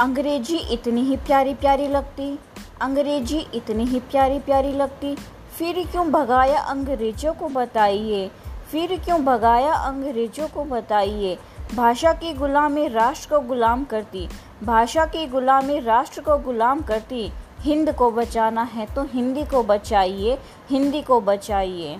अंग्रेज़ी इतनी ही प्यारी प्यारी लगती, अंग्रेज़ी इतनी ही प्यारी प्यारी लगती। फिर क्यों भगाया अंग्रेज़ों को बताइए? फिर क्यों भगाया अंग्रेज़ों को बताइए? भाषा की गुलामी राष्ट्र को गुलाम करती, भाषा की गुलामी राष्ट्र को गुलाम करती। हिंद को बचाना है तो हिंदी को बचाइए, हिंदी को बचाइए।